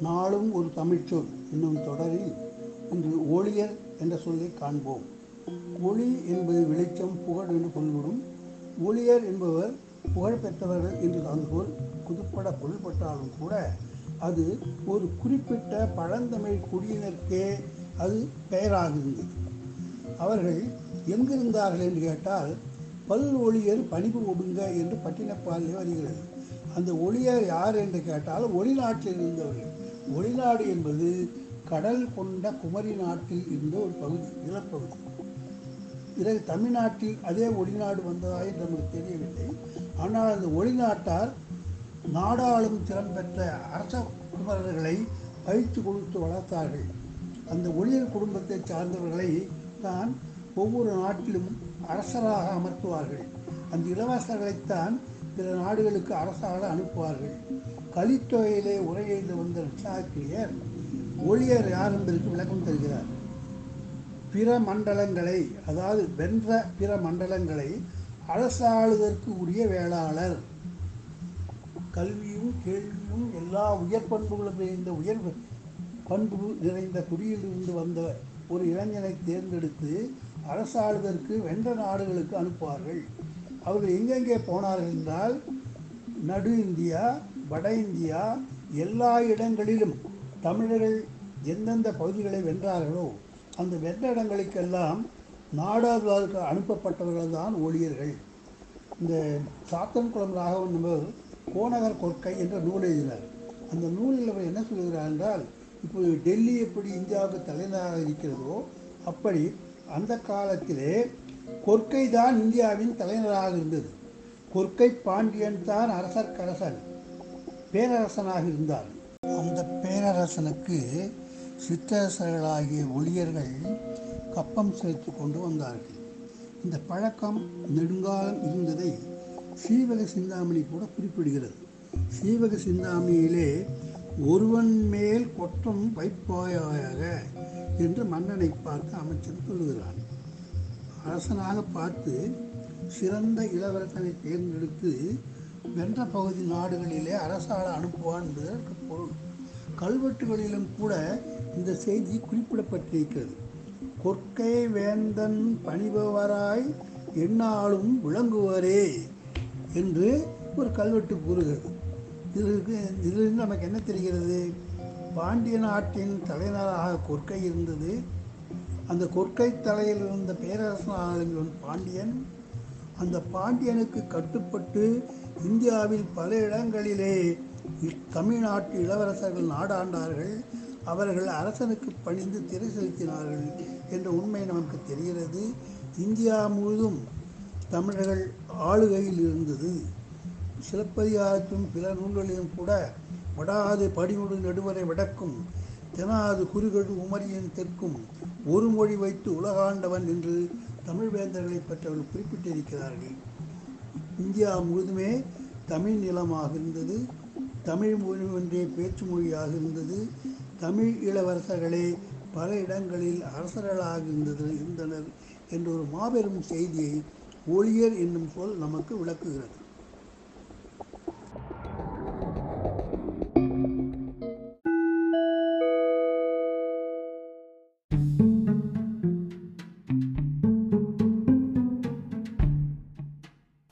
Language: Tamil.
நாளும் ஒரு தமிழ்ச்சொல் என்னும் தொடரில் இன்று ஒளியர் என்ற சொல்லை காண்போம். ஒளி என்பது வெளிச்சம் புகழ் என்று பொருள்படும் ஒளியர் என்பவர் புகழ் பெற்றவர்கள் என்று அந்த புதுப்பட பொருள்பட்டாலும் கூட அது ஒரு குறிப்பிட்ட பழந்தமிழ் குடியினருக்கே அது பெயராக இருந்தது அவர்கள் எங்கிருந்தார்கள் என்று கேட்டால் பல் ஒளியர் பணிவு ஒடுங்க என்று பட்டினப்பாலே வருகிறது. அந்த ஒளியர் யார் என்று கேட்டால் ஒளிநாட்டில் இருந்தவர்கள். ஒளிநாடு என்பது கடல் கொண்ட குமரி நாட்டில் இருந்த ஒரு பகுதி நிலப்பகுதி. பிறகு தமிழ்நாட்டில் அதே ஒளிநாடு வந்ததா என்று நமக்கு தெரியவில்லை. ஆனால் அந்த ஒளிநாட்டார் நாடாளும் திறன் பெற்ற அரச குமரர்களை பயிற்சி கொடுத்து வளர்த்தார்கள். அந்த ஒளியர் குடும்பத்தை சார்ந்தவர்களை தான் ஒவ்வொரு நாட்டிலும் அரசராக அமர்த்துவார்கள். அந்த இளவரசர்களைத்தான் பிற நாடுகளுக்கு அரசாக அனுப்புவார்கள். கலித்தொகையிலே உரையெழுந்து வந்த ரிஷாக்கிரியர் ஒளியர் யார் என்பதற்கு விளக்கம் தருகிறார். பிற மண்டலங்களை அதாவது வென்ற பிற மண்டலங்களை அரசாளுதற்கு உரிய வேளாளர். கல்வியும் கேள்வியும் எல்லா உயர் பண்புகளும் நிறைந்த உயர் பண்பு நிறைந்த குடியிலிருந்து வந்த ஒரு இளைஞனை தேர்ந்தெடுத்து அரசாளுதற்கு வென்ற நாடுகளுக்கு அனுப்புவார்கள். அவர்கள் எங்கெங்கே போனார்கள் என்றால் நடு இந்தியா வட இந்தியா எல்லா இடங்களிலும் தமிழர்கள் எந்தெந்த பகுதிகளை வென்றார்களோ அந்த வென்ற இடங்களுக்கெல்லாம் நாடாளுக்கு அனுப்பப்பட்டவர்கள் தான் ஊழியர்கள். இந்த சாத்தன்குளம் ராகவன் என்பவர் கோநகர் கொற்கை என்ற நூல் எழுதினார். அந்த நூலில் அவர் என்ன சொல்கிறார் என்றால் இப்போ டெல்லி எப்படி இந்தியாவுக்கு தலைநகராக இருக்கிறதோ அப்படி அந்த காலத்திலே கொற்கை தான் இந்தியாவின் தலைநகராக இருந்தது. கொற்கை பாண்டியன் தான் அரசர்க்கரசன் பேரரசனாக இருந்தார். அந்த பேரரசனுக்கு சிற்றரசர்களாகிய ஒளியர்கள் கப்பம் செலுத்தி கொண்டு வந்தார்கள். இந்த பழக்கம் நெடுங்காலம் இருந்ததை சீவக சிந்தாமணி கூட குறிப்பிடுகிறது. சீவக சிந்தாமணியிலே ஒருவன் மேல் கொற்றம் வைப்பாயாக என்று மன்னனை பார்த்து அமைச்சர் சொல்லுகிறான். அரசனாக பார்த்து சிறந்த இளவரசனை தேர்ந்தெடுத்து வென்ற பகுதி நாடுகளிலே அரசாள அனுப்புவான் என்பதற்கு பொருள். கல்வெட்டுகளிலும் கூட இந்த செய்தி குறிப்பிடப்பட்டிருக்கிறது. கொற்கை வேந்தன் பணிபவராய் என்னாலும் விளங்குவரே என்று ஒரு கல்வெட்டு கூறுகிறது. இதற்கு இதிலிருந்து நமக்கு என்ன தெரிகிறது? பாண்டிய நாட்டின் தலைநகராக கொற்கை இருந்தது. அந்த கொற்கை தலையில் இருந்த பேரரசன் பாண்டியன். அந்த பாண்டியனுக்கு கட்டுப்பட்டு இந்தியாவில் பல இடங்களிலே தமிழ்நாட்டு இளவரசர்கள் நாடாண்டார்கள். அவர்கள் அரசனுக்கு பணிந்து திரை செலுத்தினார்கள் என்ற உண்மை நமக்கு தெரிகிறது. இந்தியா முழுதும் தமிழர்கள் ஆளுகையில் இருந்தது. சிலப்பதிகாரத்திலும் பிற நூல்களிலும் கூட வடாது படிமுடு நடுவரை விடக்கும் தெனாது குறுகடு உமரியின் தெற்கும். ஒரு மொழி வைத்து உலகாண்டவன் என்று தமிழ் வேந்தர்களை பற்றவர்கள் குறிப்பிட்டிருக்கிறார்கள். இந்தியா முழுதுமே தமிழ் நிலமாக இருந்தது. தமிழ் மொழி ஒன்றே பேச்சு மொழியாக இருந்தது. தமிழ் இளவரசர்களே பல இடங்களில் அரசர்களாக இருந்தது இருந்தனர். என்ற ஒரு மாபெரும் செய்தியை ஒளியர் என்னும் சொல் நமக்கு விளக்குகிறது.